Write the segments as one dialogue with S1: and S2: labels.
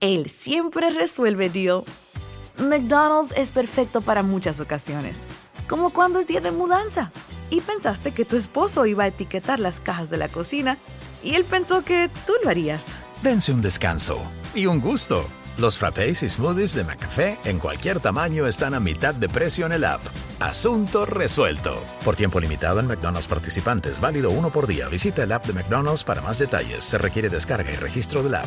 S1: Él siempre resuelve deal. McDonald's es perfecto para muchas ocasiones, como cuando es día de mudanza y pensaste que tu esposo iba a etiquetar las cajas de la cocina y él pensó que tú lo harías.
S2: Dense un descanso y un gusto. Los frappés y smoothies de McCafé en cualquier tamaño están a mitad de precio en el app. Asunto resuelto. Por tiempo limitado en McDonald's participantes, válido uno por día. Visita el app de McDonald's para más detalles. Se requiere descarga y registro del app.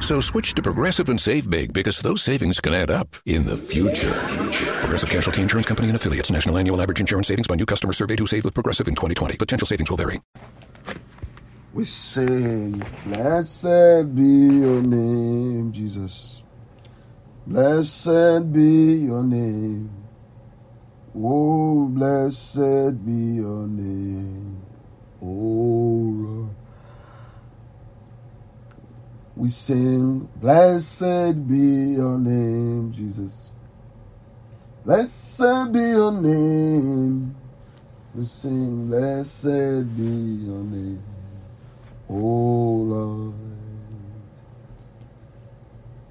S3: So switch to Progressive and save big because those savings can add up in the future. Progressive Casualty Insurance Company and affiliates. National annual average insurance savings by new customers surveyed who saved with Progressive in 2020. Potential savings will vary.
S4: We sing, Blessed be your name, Jesus. Blessed be your name. Oh, blessed be your name. Oh. We sing, Blessed be your name, Jesus. Blessed be your name. We sing, Blessed be your name, oh Lord.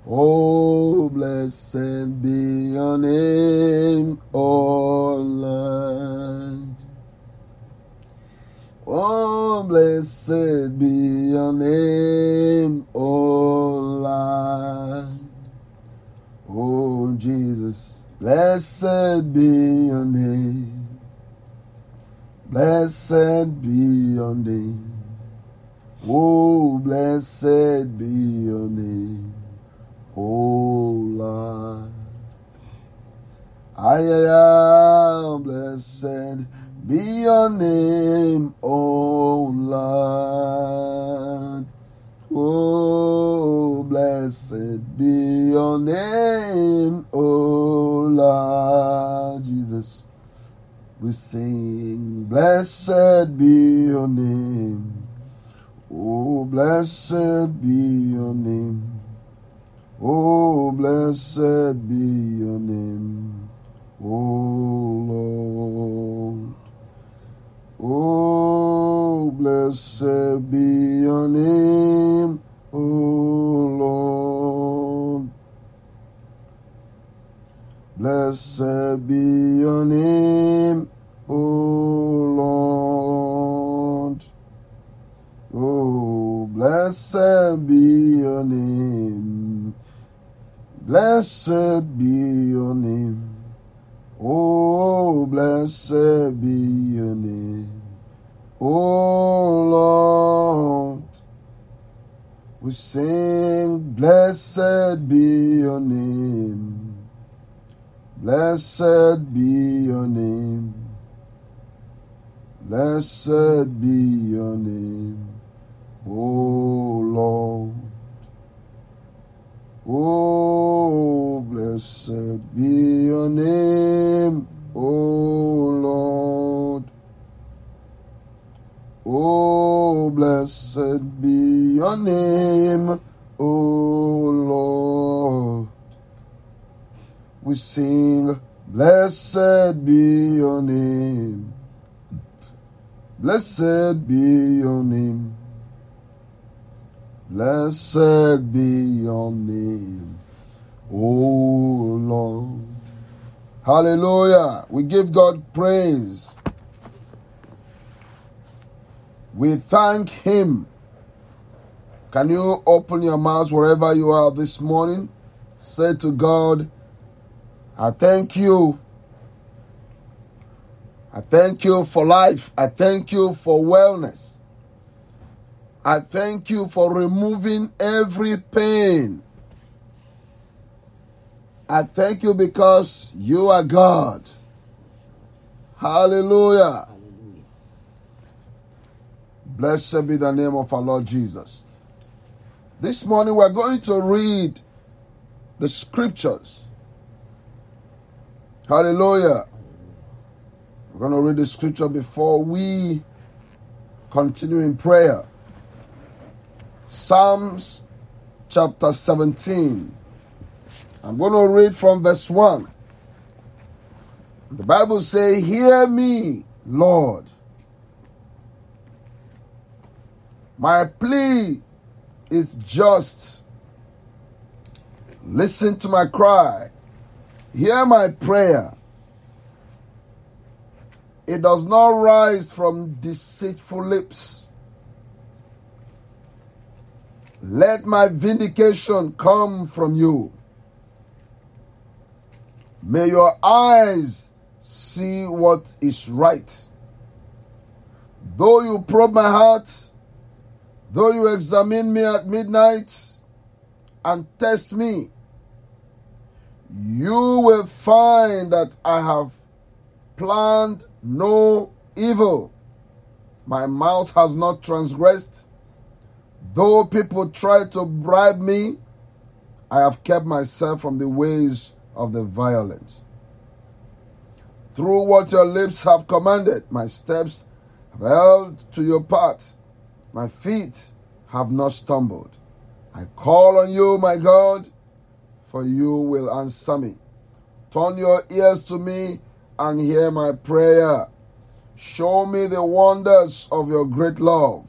S4: Oh, blessed be your name, oh Lord. Oh, blessed be your name, oh Lord. Oh, Jesus, blessed be your name. Blessed be your name. Oh, blessed be your name, oh Lord. I am blessed be your name, oh Lord. Oh, blessed be your name, oh Lord Jesus. We sing, blessed be your name. Oh, blessed be your name. Oh, blessed be your name, oh Lord. Oh, blessed be your name, oh Lord. Blessed be your name, oh Lord. Oh, blessed be your name. Blessed be your name. Oh, blessed be your name. Oh, Lord. We sing, Blessed be your name. Blessed be your name. Blessed be your name. Oh, Lord. Oh, blessed be your name, oh Lord. Oh, blessed be your name, oh Lord. We sing, Blessed be your name. Blessed be your name. Blessed be your name, oh Lord. Hallelujah. We give God praise. We thank Him. Can you open your mouth wherever you are this morning? Say to God, I thank you. I thank you for life. I thank you for wellness. I thank you for removing every pain. I thank you because you are God. Hallelujah. Blessed be the name of our Lord Jesus. This morning we're going to read the scriptures. Hallelujah. We're going to read the scripture before we continue in prayer. Psalms chapter 17. I'm going to read from verse 1. The Bible says, Hear me, Lord. My plea is just. Listen to my cry. Hear my prayer. It does not rise from deceitful lips. Let my vindication come from you. May your eyes see what is right. Though you probe my heart, though you examine me at midnight and test me, you will find that I have planned no evil. My mouth has not transgressed. Though people try to bribe me, I have kept myself from the ways of the violent. Through what your lips have commanded, my steps have held to your path. My feet have not stumbled. I call on you, my God, for you will answer me. Turn your ears to me and hear my prayer. Show me the wonders of your great love.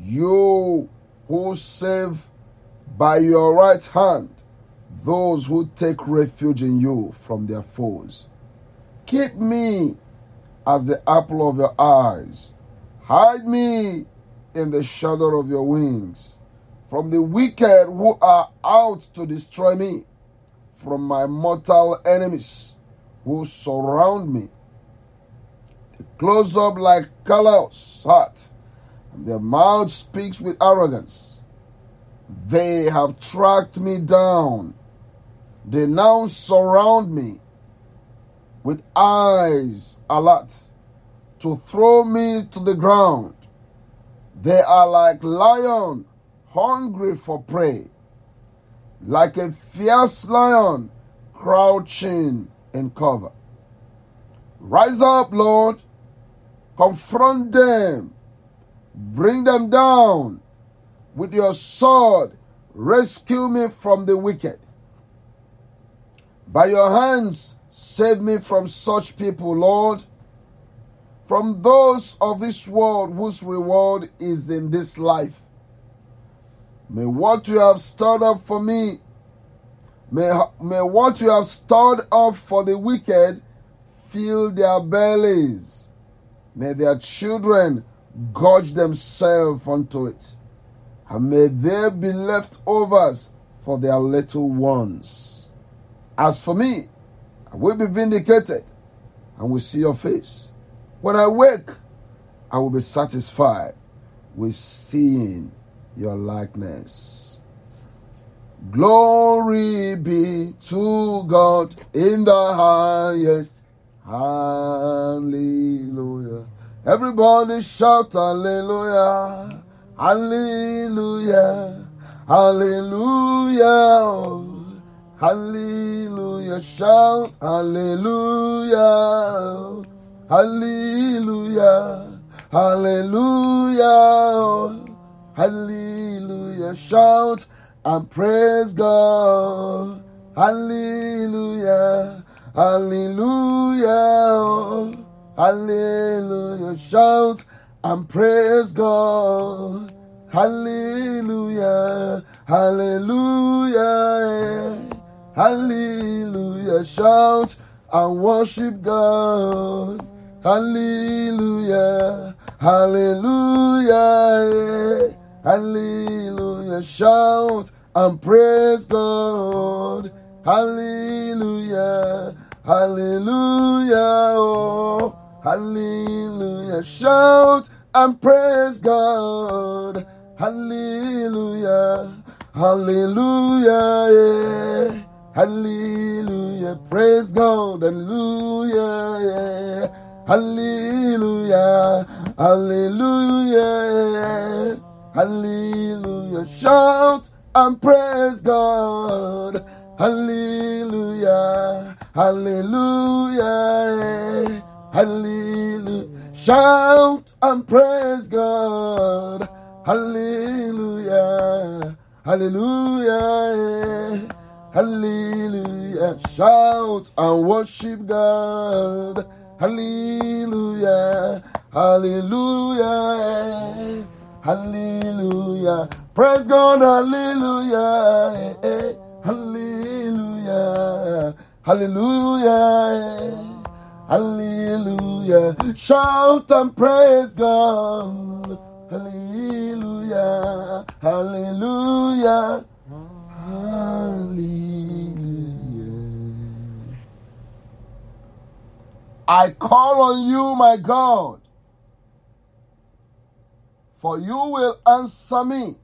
S4: You who save by your right hand those who take refuge in you from their foes. Keep me as the apple of your eyes. Hide me in the shadow of your wings from the wicked who are out to destroy me, from my mortal enemies who surround me. They close up like callous heart, and their mouth speaks with arrogance. They have tracked me down. They now surround me with eyes alert to throw me to the ground. They are like lion hungry for prey, like a fierce lion crouching in cover. Rise up, Lord, confront them, bring them down with your sword, rescue me from the wicked. By your hands, save me from such people, Lord, from those of this world whose reward is in this life. May what you have stored up for me, may, may what you have stored up for the wicked fill their bellies. May their children gorge themselves unto it. And may there be leftovers for their little ones. As for me, I will be vindicated and will see your face. When I wake, I will be satisfied with seeing your likeness. Glory be to God in the highest. Hallelujah. Everybody shout hallelujah. Hallelujah. Hallelujah. Hallelujah. Shout hallelujah. Hallelujah. Hallelujah. Hallelujah. Shout and praise God. Hallelujah. Hallelujah. Hallelujah. Shout and praise God. Hallelujah. Hallelujah. Hallelujah. Shout and worship God. Hallelujah. Hallelujah. Hallelujah. Shout and praise God. Hallelujah. Hallelujah. Oh, hallelujah. Shout and praise God. Hallelujah. Hallelujah. Yeah. Hallelujah. Praise God. Hallelujah. Yeah. Hallelujah. Hallelujah. Hallelujah. Shout and praise God. Hallelujah. Hallelujah. Hallelujah. Shout and praise God. Hallelujah. Hallelujah. Hallelujah. Shout and worship God. Hallelujah. Hallelujah. Hallelujah. Praise God. Hallelujah. Hallelujah. Hallelujah. Hallelujah. Shout and praise God. Hallelujah. Hallelujah. Hallelujah. I call on you, my God, for you will answer me.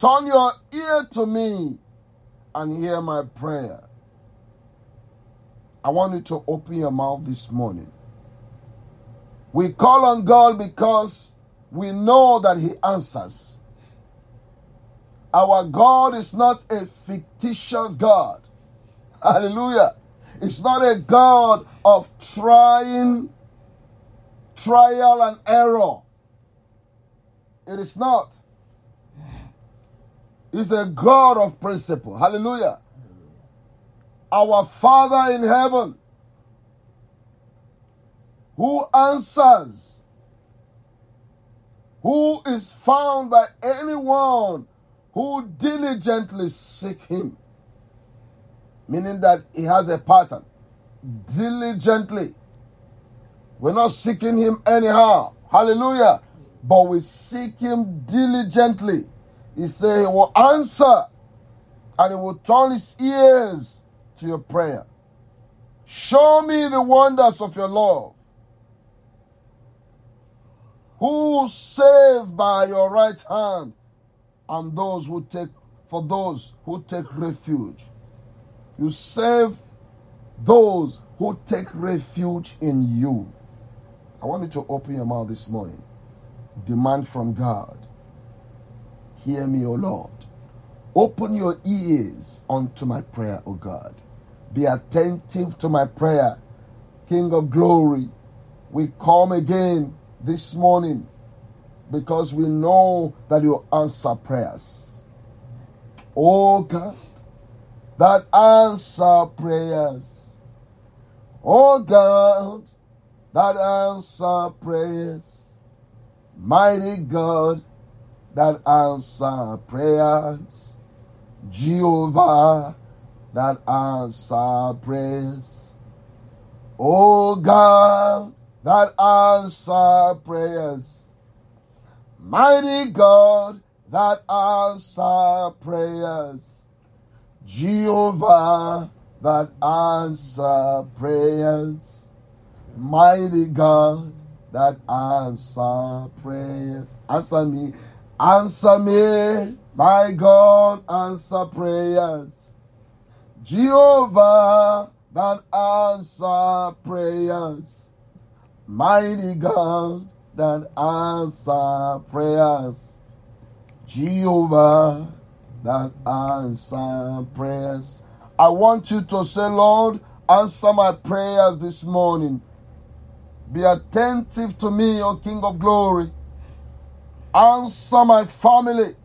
S4: Turn your ear to me and hear my prayer. I want you to open your mouth this morning. We call on God because we know that He answers. Our God is not a fictitious God. Hallelujah. It's not a God of trying, trial, and error. It is not. It's a God of principle. Hallelujah. Our Father in heaven who answers, who is found by anyone who diligently seek him. Meaning that he has a pattern. Diligently. We're not seeking him anyhow. Hallelujah. But we seek him diligently. He said he will answer and he will turn his ears to your prayer. Show me the wonders of your love. Who save by your right hand and those who take for those who take refuge. You save those who take refuge in you. I want you to open your mouth this morning. Demand from God. Hear me, O Lord. Open your ears unto my prayer, O God. Be attentive to my prayer, King of glory. We come again this morning because we know that you answer prayers. Oh God, that answer prayers. Oh God, that answer prayers. Mighty God, that answer prayers. Jehovah, that answer prayers. Oh God, that answer prayers. Mighty God, that answer prayers. Jehovah, that answer prayers. Mighty God, that answer prayers. Answer me. Answer me, my God, answer prayers. Jehovah, that answer prayers. Mighty God, that answer prayers. Jehovah, that answer prayers. I want you to say, Lord, answer my prayers this morning. Be attentive to me, O King of glory. Answer my family,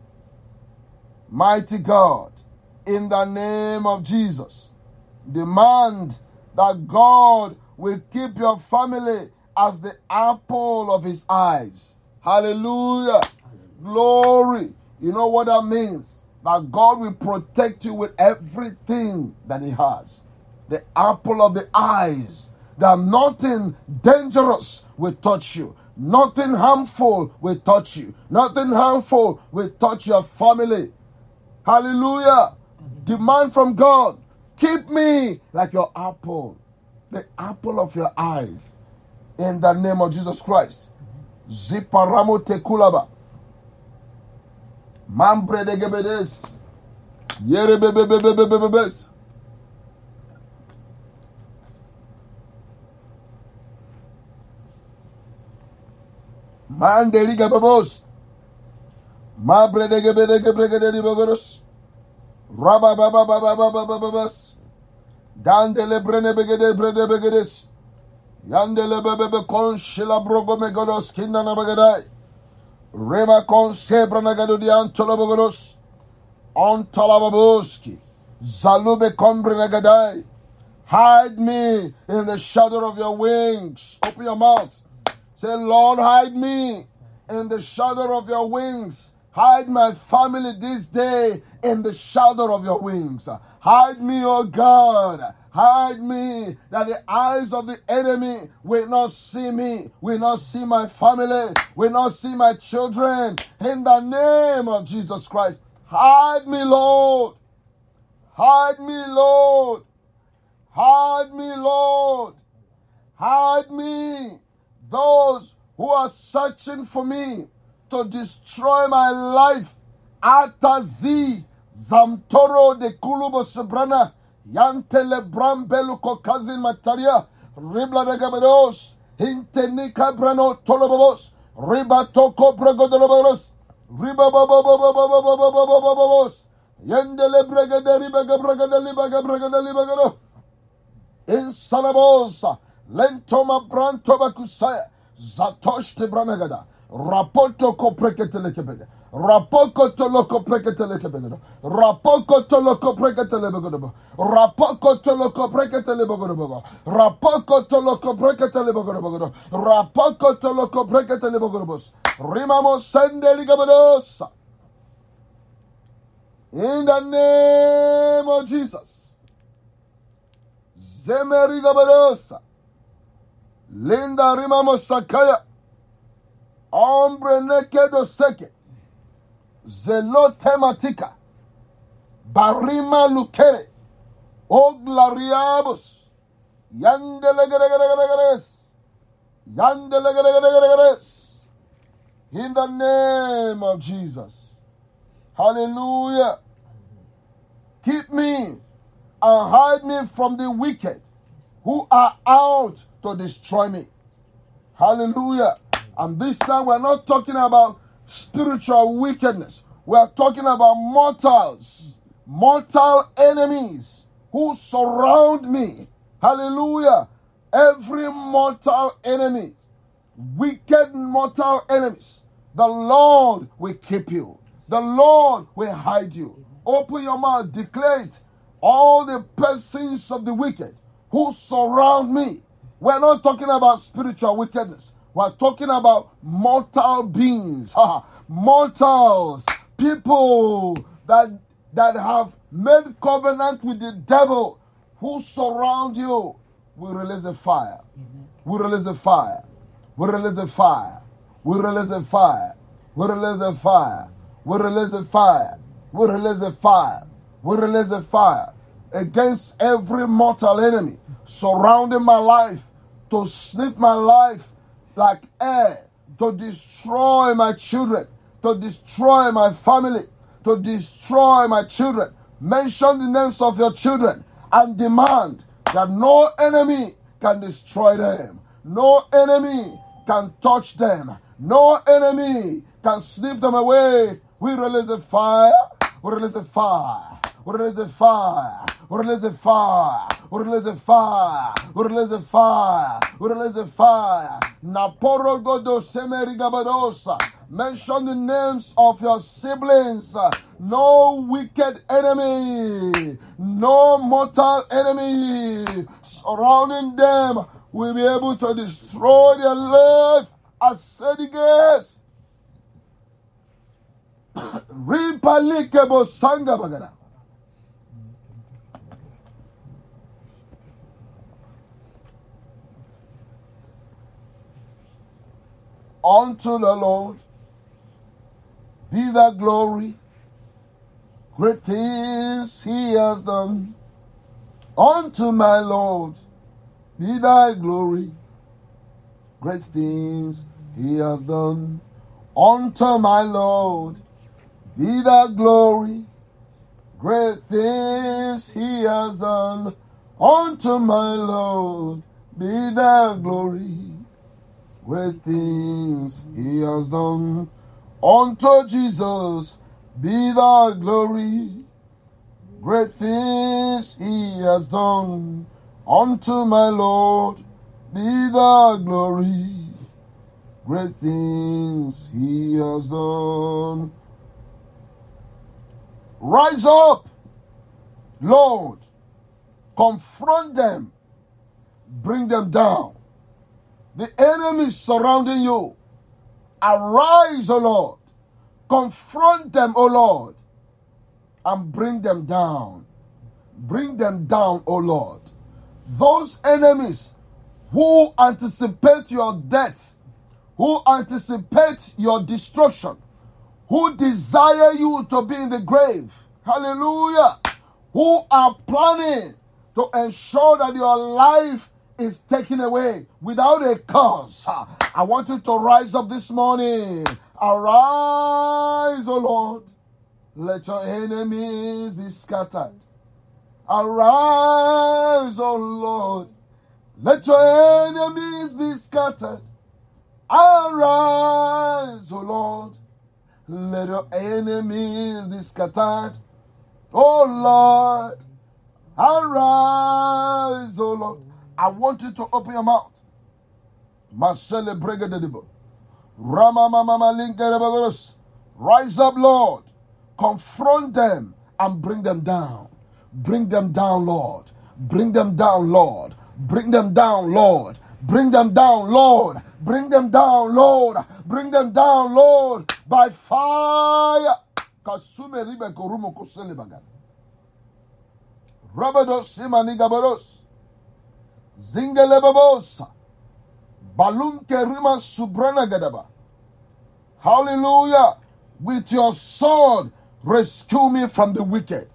S4: mighty God, in the name of Jesus. Demand that God will keep your family as the apple of his eyes. Hallelujah. Glory. You know what that means? That God will protect you with everything that he has. The apple of the eyes. That nothing dangerous will touch you. Nothing harmful will touch you. Nothing harmful will touch your family. Hallelujah. Demand from God. Keep me like your apple. The apple of your eyes in the name of Jesus Christ. Ziparamo tekulaba. Mambre de gebedes. Yere bebebebebebebes. Mandeli gababos. Mabre de gebede gebrege de bogoros. Rabba baba baba baba baba. Dandele brene begede brede begedes. Yandele bebebe kon shila brogo megodos kindana begadai. Rema kon sebra nagadu di antolo begodos. Ontalababuski. Zalube kombre nagadai. Hide me in the shadow of your wings. Open your mouth. Say, Lord, hide me in the shadow of your wings. Hide my family this day in the shadow of your wings. Hide me, O God. Hide me that the eyes of the enemy will not see me, will not see my family, will not see my children. In the name of Jesus Christ, hide me, Lord. Hide me, Lord. Hide me, Lord. Hide me. Those who are searching for me to destroy my life. Atazi Zamtoro de kulubo sebrana. Yantele brambelu kokazin matarya. Ribla de gabedos. Hinteni cabrano tolobobos. Riba toko bregodolobos. Riba babababababababababos. Yendele bregede ribaga bregede libaga bregede libagado. İnsanabosa. Lentoma brantoma kusaya. Zatoş te branagada. Rapoto kopreketele. Rapoko toloko preketelekebedeba. Rapoko toloko preketelebegedeba. Rapoko toloko preketelebegedeba. Rapoko toloko preketelebegedeba. Rapoko toloko preketelebegedeba. Rimamo sendeligabadosa. In the name of Jesus. Zemerigabadosa. Linda rimamo sakaya. Ombre nekedo seke. Zelo tematika. Barima lukere. Oglariabus. Yandelegeregeregeres. Yandelegeregeregeres. In the name of Jesus. Hallelujah. Keep me and hide me from the wicked who are out to destroy me. Hallelujah. And this time we're not talking about spiritual wickedness. We're talking about mortals, mortal enemies who surround me. Hallelujah. Every mortal enemy, wicked mortal enemies, the Lord will keep you. The Lord will hide you. Open your mouth, declare it. All the persons of the wicked who surround me. We're not talking about spiritual wickedness. We're talking about mortal beings, mortals, people that that have made covenant with the devil who surround you. We release mm-hmm. a fire. We release a fire. We release a fire. We release a fire. We release a fire. We release a fire. We release a fire. We release a fire against every mortal enemy surrounding my life to sniff my life like air, to destroy my children, to destroy my family, to destroy my children. Mention the names of your children and demand that no enemy can destroy them. No enemy can touch them. No enemy can sniff them away. We release a fire. We release a fire. We release a fire. We release a fire. Release a fire. Release fire. Release fire. Naporo godo semeri gabadosa. Mention the names of your siblings. No wicked enemy. No mortal enemy surrounding them will be able to destroy their life. I said again. Ripalikebo Unto the Lord be the glory, great things he has done. Unto my Lord be thy glory, great things he has done. Unto my Lord be the glory, great things he has done. Unto my Lord be the glory, great things he has done. Unto Jesus be the glory, Great things he has done. Unto my Lord be the glory. Great things he has done. Rise up, Lord. Confront them. Bring them down. The enemy surrounding you. Arise, O Lord. Confront them, O Lord, and bring them down. Bring them down, O Lord. Those enemies who anticipate your death, who anticipate your destruction, who desire you to be in the grave, hallelujah, who are planning to ensure that your life is taken away without a cause. I want you to rise up this morning. Arise, O Lord. Let your enemies be scattered. Arise, O Lord. Let your enemies be scattered. Arise, O Lord. Let your enemies be scattered. O Lord. Arise, O Lord. I want you to open your mouth. Marcele Bregadedibo. Rama Mama Linkerebagoros. Rise up, Lord. Confront them and bring them down. Bring them down, Lord. Bring them down, Lord. Bring them down, Lord. Bring them down, Lord. Bring them down, Lord. Bring them down, Lord. By fire. Kasume ribe korumo kusele bagana. Rabados simanigabados. Zingelebebosa. Balunke rima subrana gadaba. Hallelujah. With your sword, rescue me from the wicked.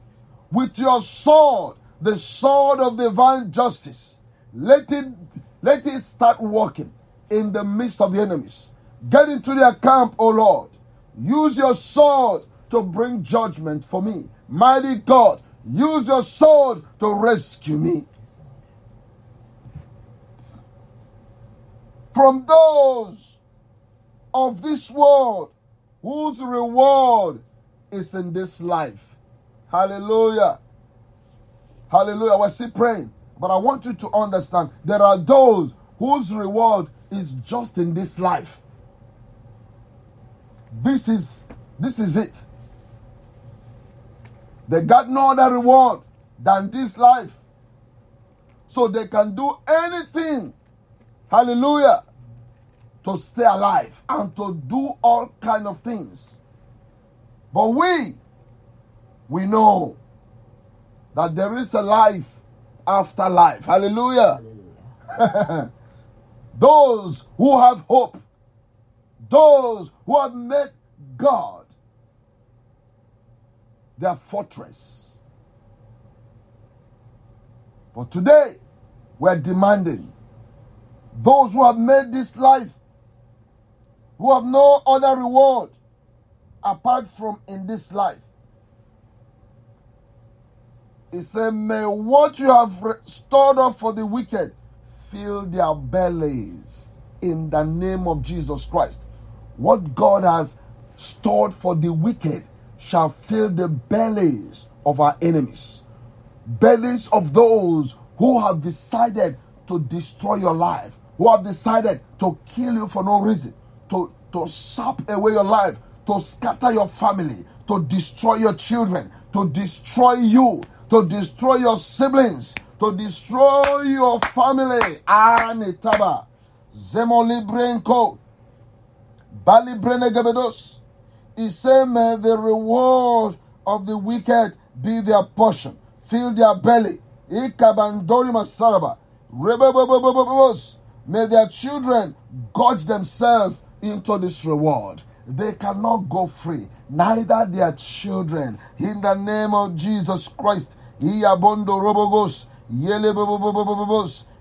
S4: With your sword, the sword of divine justice, let it let it start working in the midst of the enemies. Get into their camp, O Lord. Use your sword to bring judgment for me. Mighty God, use your sword to rescue me. From those of this world whose reward is in this life. Hallelujah. Hallelujah. We're still praying. But I want you to understand there are those whose reward is just in this life. This is this is it. They got no other reward than this life. So they can do anything. Hallelujah. To stay alive and to do all kind of things. But we we know that there is a life after life. Hallelujah. Hallelujah. those who have hope, those who have met God their fortress. But today, we're demanding those who have made this life, who have no other reward apart from in this life. He said, May what you have stored up for the wicked fill their bellies in the name of Jesus Christ. What God has stored for the wicked shall fill the bellies of our enemies, bellies of those who have decided to destroy your life, who have decided to kill you for no reason, to, to sap away your life, to scatter your family, to destroy your children, to destroy you, to destroy your siblings, to destroy your family. Anitaba. Zemolibrenko. Bali Brenegabedos. He said, May the reward of the wicked be their portion. Fill their belly. Ikabandori Masaraba. May their children gorge themselves into this reward. They cannot go free, neither their children. In the name of Jesus Christ. he Iabondo Robogos.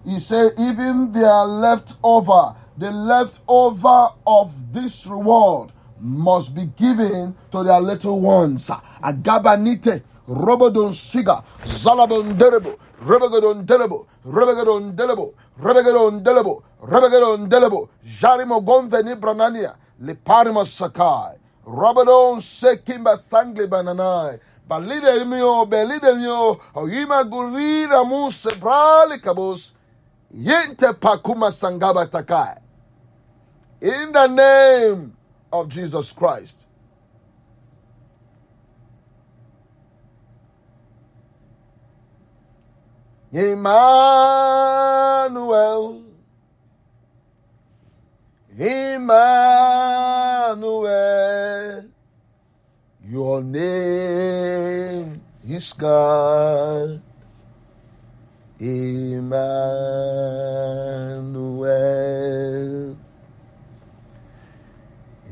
S4: He said, even their leftover, the leftover of this reward must be given to their little ones. Agabanite, Robodon Siga, Zalabon Derebo, Rebegadon Delebo, Rebegadon Delebo, Rebegadon Delebo, Rebegadon Delebo, Jarimo Gonveni Branania, Liparima Sakai, Robodon Sekimba Sangli Bananai, Balide mio, belide mio, oyima gurira muse brali kabus, yente pakuma sangaba takai. In the name of Jesus Christ. Emmanuel. Emmanuel. Your name is God. Emmanuel.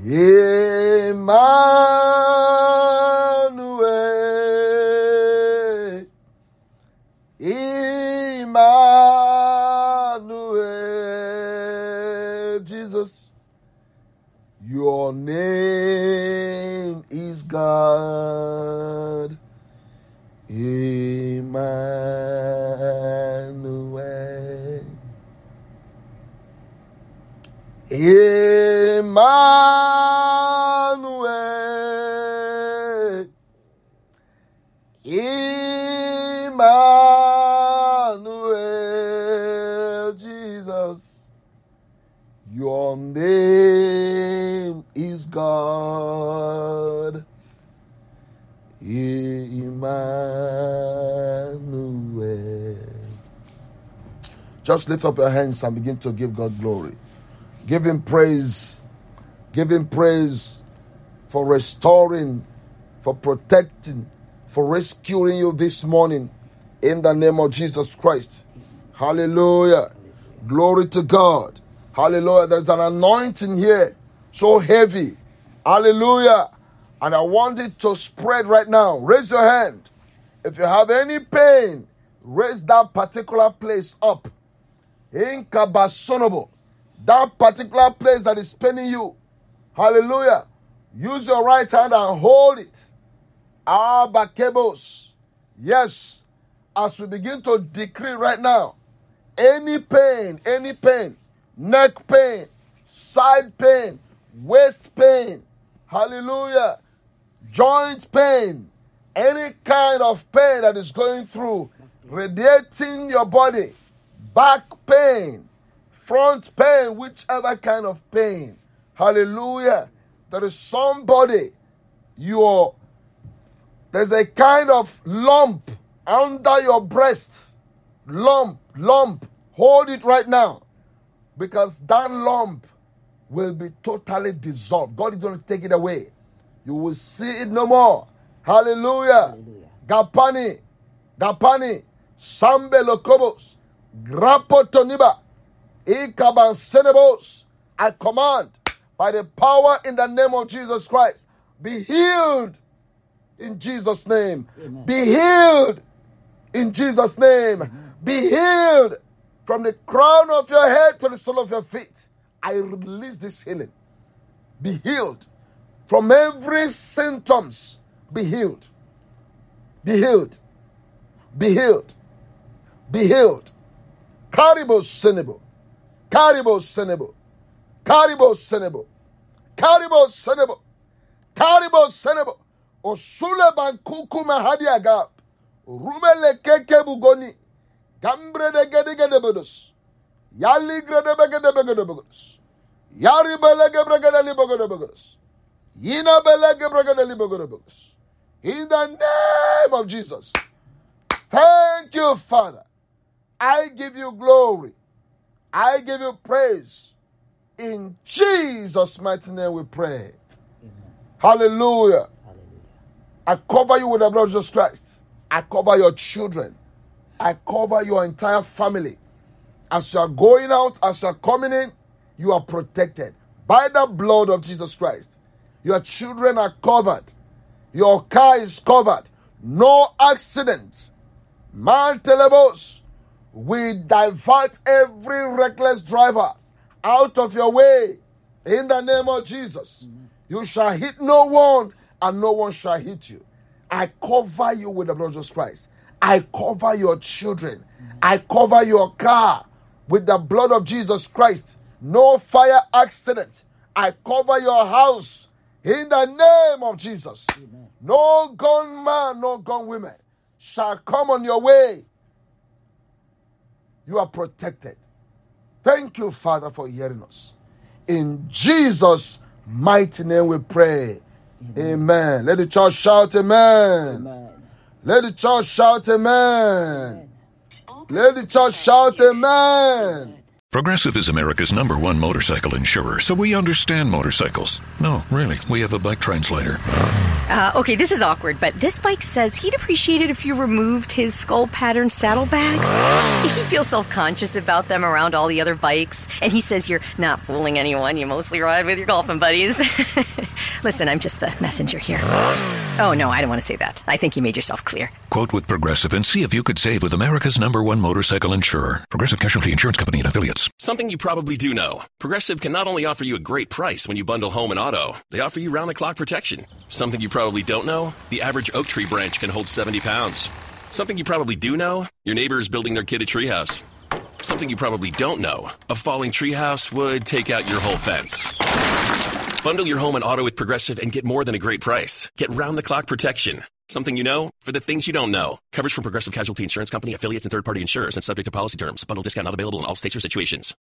S4: Emmanuel. God. Emmanuel. Emmanuel. Emmanuel. Just lift up your hands and begin to give God glory. Give Him praise. Give Him praise for restoring, for protecting, for rescuing you this morning in the name of Jesus Christ. Hallelujah. Glory to God. Hallelujah. There's an anointing here so heavy. Hallelujah. And I want it to spread right now. Raise your hand. If you have any pain, raise that particular place up. In that particular place that is paining you. Hallelujah. Use your right hand and hold it. Abakebos. Yes. As we begin to decree right now, any pain, any pain, neck pain, side pain, waist pain, hallelujah, joint pain, any kind of pain that is going through, radiating your body, back pain, front pain, whichever kind of pain, hallelujah. There is somebody, you're, there's a kind of lump under your breast, lump, lump. Hold it right now because that lump will be totally dissolved. God is going to take it away. You will see it no more. Hallelujah. Gapani, Gapani, Sambe Lokobos, Grapotoniba, Ikaban Senebos. I command by the power in the name of Jesus Christ, be healed in Jesus' name. Be healed in Jesus' name. Be healed from the crown of your head to the sole of your feet. I release this healing. Be healed from every symptoms. Be healed. Be healed. Be healed. Be healed. Karibo senebo. Karibo senebo. Karibo senebo. Karibo senebo. Karibo senebo. Osule bankuku mahadi agap. Rumele keke bugoni. Gambre de gede gede bodus. Yali grede begede begede bodus. Yari. Yina belege bregede li begede bodus. In the name of Jesus. Thank you, Father. I give you glory. I give you praise. In Jesus' mighty name we pray. Hallelujah. I cover you with the blood of Jesus Christ. I cover your children. I cover your entire family. As you are going out, as you are coming in, you are protected by the blood of Jesus Christ. Your children are covered. Your car is covered. No accident. Man telebos, we divert every reckless driver out of your way in the name of Jesus. You shall hit no one, and no one shall hit you. I cover you with the blood of Jesus Christ. I cover your children. I cover your car with the blood of Jesus Christ. No fire accident. I cover your house in the name of Jesus. No gunman, no gun women shall come on your way. You are protected. Thank you, Father, for hearing us. In Jesus' mighty name we pray. Amen. amen. Let the church shout amen. amen. Let the church shout amen. amen. Let the church shout amen.
S3: Progressive is America's number one motorcycle insurer, so we understand motorcycles. No, really, we have a bike translator.
S5: Uh, okay, this is awkward, but this bike says he'd appreciate it if you removed his skull pattern saddlebags. he feels self conscious about them around all the other bikes, and he says you're not fooling anyone. You mostly ride with your golfing buddies. Listen, I'm just the messenger here. Oh, no, I don't want to say that. I think you made yourself clear.
S3: Quote with Progressive and see if you could save with America's number one motorcycle insurer, Progressive Casualty Insurance Company and affiliates.
S6: Something you probably do know Progressive can not only offer you a great price when you bundle home and auto, they offer you round the clock protection. Something you probably don't know the average oak tree branch can hold 70 pounds. Something you probably do know your neighbor is building their kid a treehouse. Something you probably don't know a falling treehouse would take out your whole fence. Bundle your home and auto with Progressive and get more than a great price. Get round the clock protection. Something you know for the things you don't know. Coverage from Progressive Casualty Insurance Company, affiliates, and third party insurers and subject to policy terms. Bundle discount not available in all states or situations.